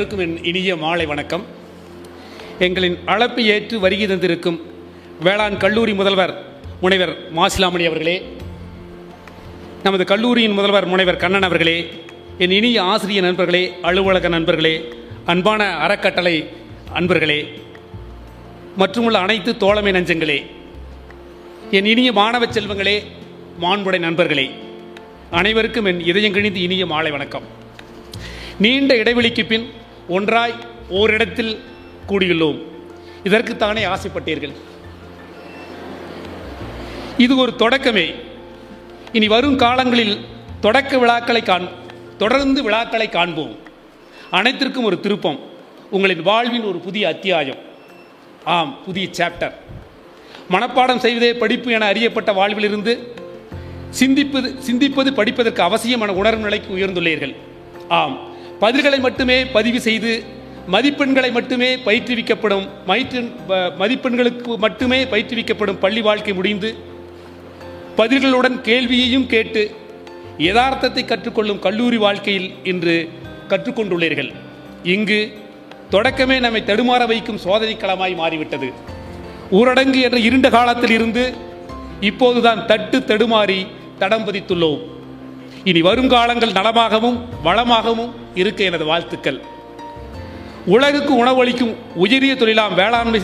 அனைவருக்கும் என் இனிய மாலை வணக்கம். எங்களின் அழைப்பு ஏற்று வருகை தந்திருக்கும் வேளாண் கல்லூரி முதல்வர் முனைவர் மாசிலாமணி அவர்களே நமது கல்லூரியின் முதல்வர் முனைவர் கண்ணன் அவர்களே என் இனிய ஆசிரிய நண்பர்களே அலுவலக நண்பர்களே அன்பான அறக்கட்டளை அன்பர்களே மற்றும் உள்ள அனைத்து தோழமை நஞ்சங்களே என் இனிய மாணவ செல்வங்களே மாண்புடை நண்பர்களே அனைவருக்கும் என் இதயங்கிழிந்து இனிய மாலை வணக்கம். நீண்ட இடைவெளிக்கு பின் ஒன்றாய் ஓரிடத்தில் கூடியுள்ளோம். இதற்குத்தானே ஆசைப்பட்டீர்கள்? இது ஒரு தொடக்கமே. இனி வரும் காலங்களில் தொடக்க விழாக்களை காண் தொடர்ந்து விழாக்களை காண்போம். அனைத்திற்கும் ஒரு திருப்பம். உங்களின் வாழ்வின் ஒரு புதிய அத்தியாயம். ஆம் புதிய சாப்டர் மனப்பாடம் செய்வதே படிப்பு என அறியப்பட்ட வாழ்விலிருந்து சிந்திப்பது சிந்திப்பது படிப்பதற்கு அவசியமான உணர்வு நிலைக்கு உயர்ந்துள்ளீர்கள். ஆம். பதில்களை மட்டுமே பதிவு செய்து மதிப்பெண்களை மட்டுமே பயிற்றுவிக்கப்படும் மயிற்று ப- மதிப்பெண்களுக்கு மட்டுமே பயிற்றுவிக்கப்படும் பள்ளி வாழ்க்கை முடிந்து பதில்களுடன் கேள்வியையும் கேட்டு யதார்த்தத்தை கற்றுக்கொள்ளும் கல்லூரி வாழ்க்கையில் இன்று கற்றுக்கொண்டுள்ளீர்கள். இங்கு தொடக்கமே நம்மை தடுமாற வைக்கும் சோதனைக்களமாய் மாறிவிட்டது. ஊரடங்கு என்ற இருண்ட காலத்தில் இருந்து இப்போதுதான் தட்டு தடுமாறி தடம் பதித்துள்ளோம். இனி வருங்காலங்கள் நலமாகவும் வளமாகவும் இருக்க எனது வாழ்த்துக்கள். உலகுக்கு உணவளிக்கும் உயரிய தொழிலாம் வேளாண்மை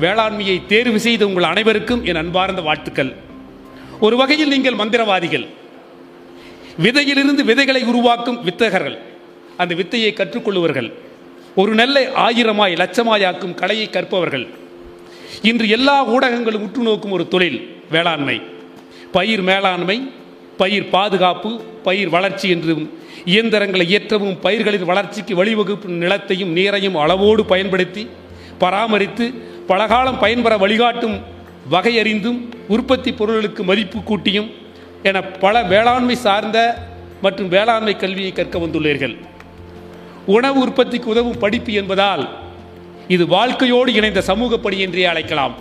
வேளாண்மையை தேர்வு செய்த உங்கள் அனைவருக்கும் என் அன்பார்ந்த வாழ்த்துக்கள். ஒரு வகையில் நீங்கள் மந்திரவாதிகள். விதையிலிருந்து விதைகளை உருவாக்கும் வித்தகர்கள். அந்த வித்தையை கற்றுக்கொள்ளுவர்கள். ஒரு நெல்லை ஆயிரமாய் லட்சமாயாக்கும் கலையை கற்பவர்கள். இன்று எல்லா ஊடகங்களும் உற்று நோக்கும் ஒரு தொழில் வேளாண்மை. பயிர் மேலாண்மை பயிர் பாதுகாப்பு பயிர் வளர்ச்சி என்றும் இயந்திரங்களை இயற்றவும் பயிர்களின் வளர்ச்சிக்கு வழிவகுக்கும் நிலத்தையும் நீரையும் அளவோடு பயன்படுத்தி பராமரித்து பலகாலம் பயன்பெற வழிகாட்டும் வகையறிந்தும் உற்பத்தி பொருள்களுக்கு மதிப்பு கூட்டியும் என பல வேளாண்மை சார்ந்த மற்றும் வேளாண்மை கல்வியை கற்க வந்துள்ளீர்கள். உணவு உற்பத்திக்கு உதவும் படிப்பு என்பதால் இது வாழ்க்கையோடு இணைந்த சமூக பணி என்றே அழைக்கலாம்.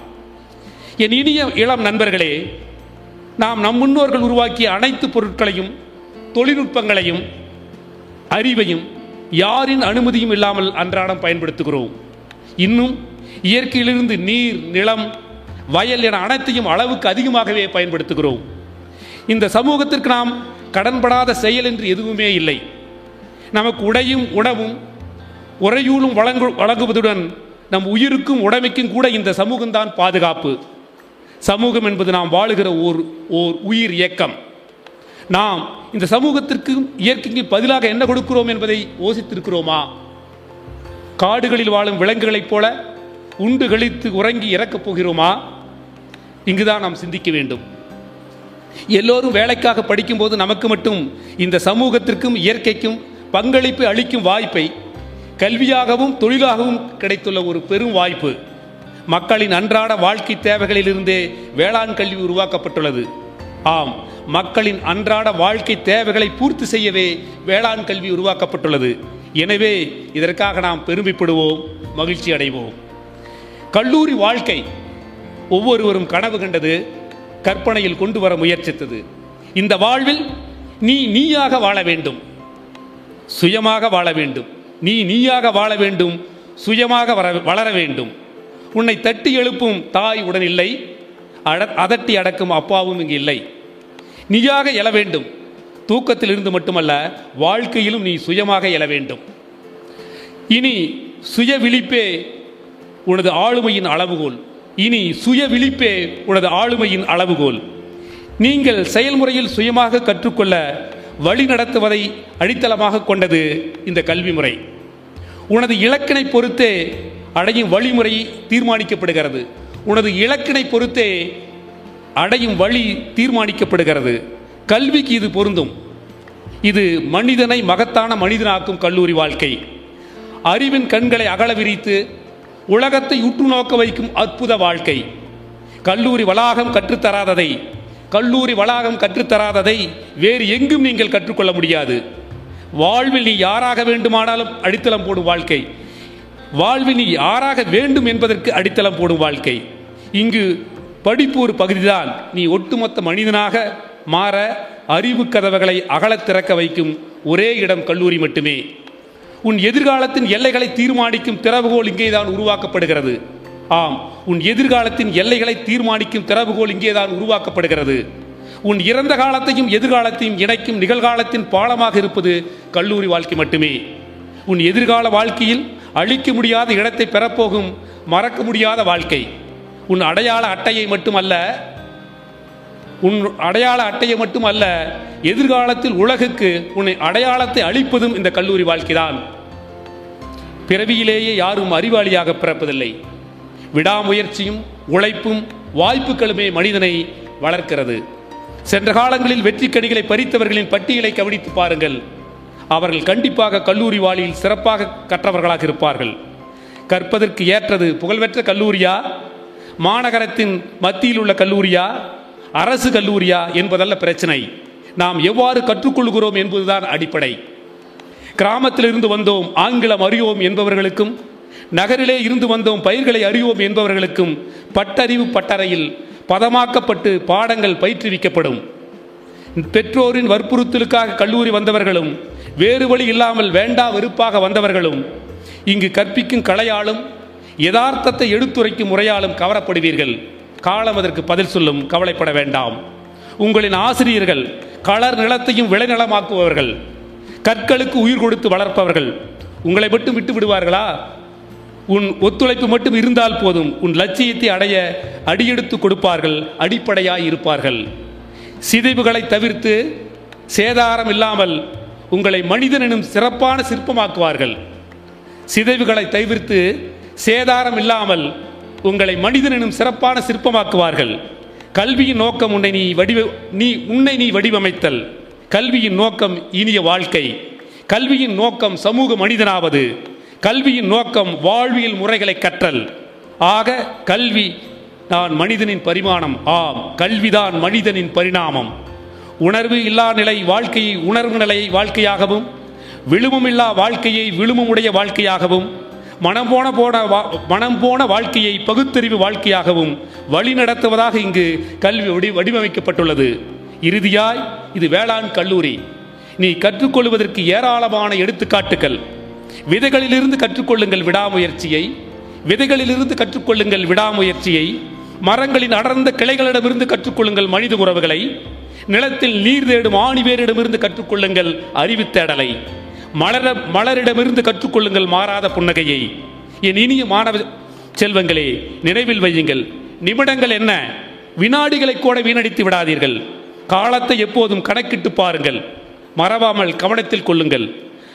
என் இனிய இளம் நண்பர்களே நாம் நம் முன்னோர்கள் உருவாக்கிய அனைத்து பொருட்களையும் தொழில்நுட்பங்களையும் அறிவையும் யாரின் அனுமதியும் இல்லாமல் அன்றாடம் பயன்படுத்துகிறோம். இன்னும் இயற்கையிலிருந்து நீர் நிலம் வயல் என அனைத்தையும் அளவுக்கு அதிகமாகவே பயன்படுத்துகிறோம். இந்த சமூகத்திற்கு நாம் கடன்படாத செயல் என்று எதுவுமே இல்லை. நமக்கு உடையும் உணவும் உறையூலும் வழங்கு வழங்குவதுடன் நம் உயிருக்கும் உடமைக்கும் கூட இந்த சமூகம்தான் பாதுகாப்பு. சமூகம் என்பது நாம் வாழுகிற ஓர் ஓர் உயிர் இயக்கம். நாம் இந்த சமூகத்திற்கும் இயற்கைக்கு பதிலாக என்ன கொடுக்கிறோம் என்பதை யோசித்திருக்கிறோமா? காடுகளில் வாழும் விலங்குகளைப் போல உண்டு கழித்து உறங்கி இறக்கப் போகிறோமா? இங்குதான் நாம் சிந்திக்க வேண்டும். எல்லோரும் வேலைக்காக படிக்கும்போது நமக்கு மட்டும் இந்த சமூகத்திற்கும் இயற்கைக்கும் பங்களிப்பு அளிக்கும் வாய்ப்பை கல்வியாகவும் தொழிலாகவும் கிடைத்துள்ள ஒரு பெரும் வாய்ப்பு. மக்களின் அன்றாட வாழ்க்கை தேவைகளிலிருந்தே வேளாண் கல்வி உருவாக்கப்பட்டுள்ளது. ஆம் மக்களின் அன்றாட வாழ்க்கை தேவைகளை பூர்த்தி செய்யவே வேளாண் கல்வி உருவாக்கப்பட்டுள்ளது. எனவே இதற்காக நாம் பெருமைப்படுவோம் மகிழ்ச்சி அடைவோம். கல்லூரி வாழ்க்கை ஒவ்வொருவரும் கனவு கண்டது கற்பனையில் கொண்டு வர முயற்சித்தது. இந்த வாழ்வில் நீ நீயாக வாழ வேண்டும். சுயமாக வாழ வேண்டும். நீ நீயாக வாழ வேண்டும். சுயமாக வர வளர வேண்டும். உன்னை தட்டி எழுப்பும் தாய் உடன் இல்லை. அட- அதட்டி அடக்கும் அப்பாவும் இங்கு இல்லை. நீயாக எழ வேண்டும். தூக்கத்திலிருந்து மட்டுமல்ல வாழ்க்கையிலும் நீ சுயமாக எழ வேண்டும். இனி சுய விழிப்பே உனது ஆளுமையின் அளவுகோல். இனி சுய விழிப்பே உனது ஆளுமையின் அளவுகோல். நீங்கள் செயல்முறையில் சுயமாக கற்றுக்கொள்ள வழி நடத்துவதை அடித்தளமாக கொண்டது இந்த கல்வி முறை உனது இலக்கினை பொறுத்தே அடையும் வழிமுறை தீர்மானிக்கப்படுகிறது. உனது இலக்கினை பொறுத்தே அடையும் வழி தீர்மானிக்கப்படுகிறது. கல்விக்கு இது பொருந்தும். இது மனிதனை மகத்தான மனிதனாக்கும் கல்லூரி வாழ்க்கை. அறிவின் கண்களை அகல விரித்து உலகத்தை உற்று நோக்க வைக்கும் அற்புத வாழ்க்கை. கல்லூரி வளாகம் கற்றுத்தராததை கல்லூரி வளாகம் கற்றுத்தராததை வேறு எங்கும் நீங்கள் கற்றுக்கொள்ள முடியாது. வாழ்வில் நீ யாராக வேண்டுமானாலும் அடித்தளம் போடும் வாழ்க்கை. வாழ்வினி நீ யாராக வேண்டும் என்பதற்கு அடித்தளம் போடும் வாழ்க்கை. இங்கு படிப்பு ஒரு பகுதிதான். நீ ஒட்டுமொத்த மனிதனாக மாற அறிவு கதவுகளை அகலத் திறக்க வைக்கும் ஒரே இடம் கல்லூரி மட்டுமே. உன் எதிர்காலத்தின் எல்லைகளை தீர்மானிக்கும் திறவுகோல் இங்கேதான் உருவாக்கப்படுகிறது. ஆம் உன் எதிர்காலத்தின் எல்லைகளை தீர்மானிக்கும் திறவுகோல் இங்கேதான் உருவாக்கப்படுகிறது. உன் இறந்த காலத்தையும் எதிர்காலத்தையும் இணைக்கும் நிகழ்காலத்தின் பாலமாக இருப்பது கல்லூரி வாழ்க்கை மட்டுமே. உன் எதிர்கால வாழ்க்கையில் அழிக்க முடியாத இடத்தை பெறப்போகும் மறக்க முடியாத வாழ்க்கை. உன் அடையாள அட்டையை மட்டுமல்ல உன் அடையாள அட்டையை மட்டுமல்ல எதிர்காலத்தில் உலகுக்கு உன்னை அடையாளத்தை அளிப்பதும் இந்த கல்லூரி வாழ்க்கைதான். பிறவியிலேயே யாரும் அறிவாளியாக பிறப்பதில்லை. விடாமுயற்சியும் உழைப்பும் வாய்ப்புகளுமே மனிதனை வளர்க்கிறது. சென்ற காலங்களில் வெற்றிக்கடிகளை பறித்தவர்களின் பட்டியலை கவனித்து பாருங்கள். அவர்கள் கண்டிப்பாக கல்லூரி வாழியில் சிறப்பாக கற்றவர்களாக இருப்பார்கள். கற்பதற்கு ஏற்றது புகழ்பெற்ற கல்லூரியா? மாநகரத்தின் மத்தியில் உள்ள கல்லூரியா? அரசு கல்லூரியா என்பதல்ல பிரச்சனை. நாம் எவ்வாறு கற்றுக்கொள்கிறோம் என்பதுதான் அடிப்படை. கிராமத்திலிருந்து வந்தோம் ஆங்கிலம் அறியோம் என்பவர்களுக்கும் நகரிலே இருந்து வந்தோம் பயிர்களை அறிவோம் என்பவர்களுக்கும் பட்டறிவு பட்டறையில் பதமாக்கப்பட்டு பாடங்கள் பயிற்றுவிக்கப்படும். பெற்றோரின் வற்புறுத்தலுக்காக கல்லூரி வந்தவர்களும் வேறு வழி இல்லாமல் வேண்டா வெறுப்பாக வந்தவர்களும் இங்கு கற்பிக்கும் கலையாலும் யதார்த்தத்தை எடுத்துரைக்கும் முறையாலும் கவரப்படுவீர்கள். காலம் அதற்கு பதில் சொல்லும் கவலைப்பட வேண்டாம். உங்களின் ஆசிரியர்கள் களர் நிலத்தையும் விளைநிலமாக்குபவர்கள் கற்களுக்கு உயிர் கொடுத்து வளர்ப்பவர்கள் உங்களை மட்டும் விட்டு விடுவார்களா? உன் ஒத்துழைப்பு மட்டும் இருந்தால் போதும் உன் லட்சியத்தை அடைய அடியெடுத்து கொடுப்பார்கள் அடிப்படையாய் இருப்பார்கள். சிதைவுகளை தவிர்த்து சேதாரம் இல்லாமல் உங்களை மனிதன் எனும் சிறப்பான சிற்பமாக்குவார்கள். சிதைவுகளை தவிர்த்து சேதாரம் இல்லாமல் உங்களை மனிதன் எனும் சிறப்பான சிற்பமாக்குவார்கள். கல்வியின் நோக்கம் உன்னை நீ வடிவ நீ உன்னை நீ வடிவமைத்தல். கல்வியின் நோக்கம் இனிய வாழ்க்கை. கல்வியின் நோக்கம் சமூக மனிதனாவது. கல்வியின் நோக்கம் வாழ்வியல் முறைகளை கற்றல். ஆக கல்வி நான் மனிதனின் பரிமாணம். ஆம் கல்விதான் மனிதனின் பரிணாமம். உணர்வு இல்லா நிலை வாழ்க்கையை உணர்வு நிலை வாழ்க்கையாகவும் விழுமமில்லா வாழ்க்கையை விழுமமுடைய வாழ்க்கையாகவும் மனம் போன போன வா- மனம் போன வாழ்க்கையை பகுத்தறிவு வாழ்க்கையாகவும் வழி நடத்துவதாக இங்கு கல்வி வடி வடிவமைக்கப்பட்டுள்ளது. இறுதியாய் இது வேளாண் கல்லூரி. நீ கற்றுக்கொள்வதற்கு ஏராளமான எடுத்துக்காட்டுகள். விதைகளிலிருந்து கற்றுக்கொள்ளுங்கள் விடாமுயற்சியை. விதைகளிலிருந்து கற்றுக்கொள்ளுங்கள் விடாமுயற்சியை. மரங்களின் அடர்ந்த கிளைகளிடமிருந்து கற்றுக்கொள்ளுங்கள் மனித உறவுகளை. நிலத்தில் நீர் தேடும் ஆணிவேரிடமிருந்து கற்றுக்கொள்ளுங்கள் அறிவு தேடலை. மலர மலரிடமிருந்து கற்றுக்கொள்ளுங்கள் மாறாத புன்னகையை. என் இனிய மாணவ செல்வங்களே நினைவில் வையுங்கள். நிமிடங்கள் என்ன? வினாடிகளை கூட வீணடித்து விடாதீர்கள். காலத்தை எப்போதும் கணக்கிட்டு பாருங்கள். மறவாமல் கவனத்தில் கொள்ளுங்கள்.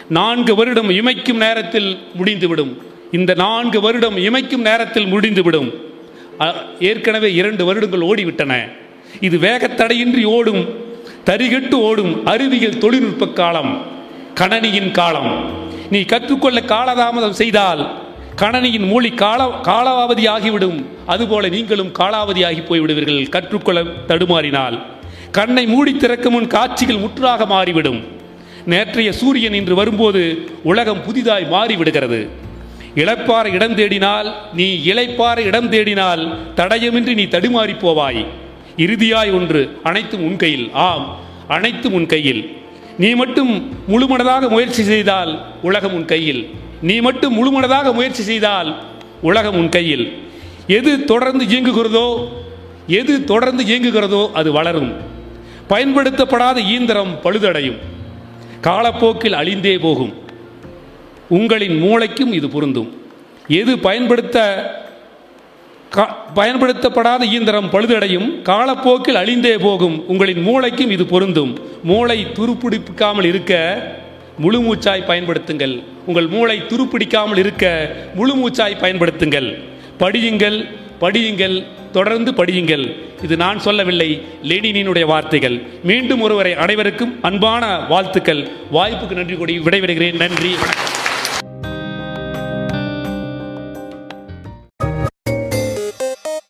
நான்கு வருடம் இமைக்கும் நேரத்தில் முடிந்துவிடும். இந்த நான்கு வருடம் இமைக்கும் நேரத்தில் முடிந்துவிடும். ஏற்கனவே இரண்டு வருடங்கள் ஓடிவிட்டன. இது வேகத்தடையின்றி ஓடும் தரிகட்டு ஓடும் அறிவியல் தொழில்நுட்ப காலம் கணனியின் காலம். நீ கற்றுக்கொள்ள காலதாமதம் செய்தால் கணனியின் மொழி கால காலாவதி ஆகிவிடும் அதுபோல நீங்களும் காலாவதியாகி போய்விடுவீர்கள். கற்றுக்கொள்ள தடுமாறினால் கண்ணை மூடி திறக்கும் முன் காட்சிகள் முற்றாக மாறிவிடும். நேற்றைய சூரியன் இன்று வரும்போது உலகம் புதிதாய் மாறிவிடுகிறது. இழப்பார இடம் தேடினால் நீ இழைப்பார இடம் தேடினால் தடயமின்றி நீ தடுமாறி போவாய். இறுதியாய் ஒன்று அனைத்தும் உன் கையில். ஆம் அனைத்தும் உன் கையில். நீ மட்டும் முழுமனதாக முயற்சி செய்தால் உலகம் உன் கையில். நீ மட்டும் முழுமனதாக முயற்சி செய்தால் உலகம் உன் கையில். எது தொடர்ந்து இயங்குகிறதோ எது தொடர்ந்து இயங்குகிறதோ அது வளரும். பயன்படுத்தப்படாத இயந்திரம் பழுதடையும். காலப்போக்கில் அழிந்தே போகும். உங்களின் மூளைக்கும் இது பொருந்தும். எது பயன்படுத்த பயன்படுத்தப்படாத இயந்திரம் பழுதடையும் காலப்போக்கில் அழிந்தே போகும். உங்களின் மூளைக்கும் இது பொருந்தும். மூளை துருப்பிடிக்காமல் இருக்க முழு மூச்சாய் பயன்படுத்துங்கள். உங்கள் மூளை துருப்பிடிக்காமல் இருக்க முழு மூச்சாய் பயன்படுத்துங்கள். படியுங்கள் படியுங்கள் தொடர்ந்து படியுங்கள். இது நான் சொல்லவில்லை லெனினினுடைய வார்த்தைகள். மீண்டும் ஒருவரை அனைவருக்கும் அன்பான வாழ்த்துக்கள். வாய்ப்புக்கு நன்றி கூடி விடைபெறுகிறேன். நன்றி. வணக்கம்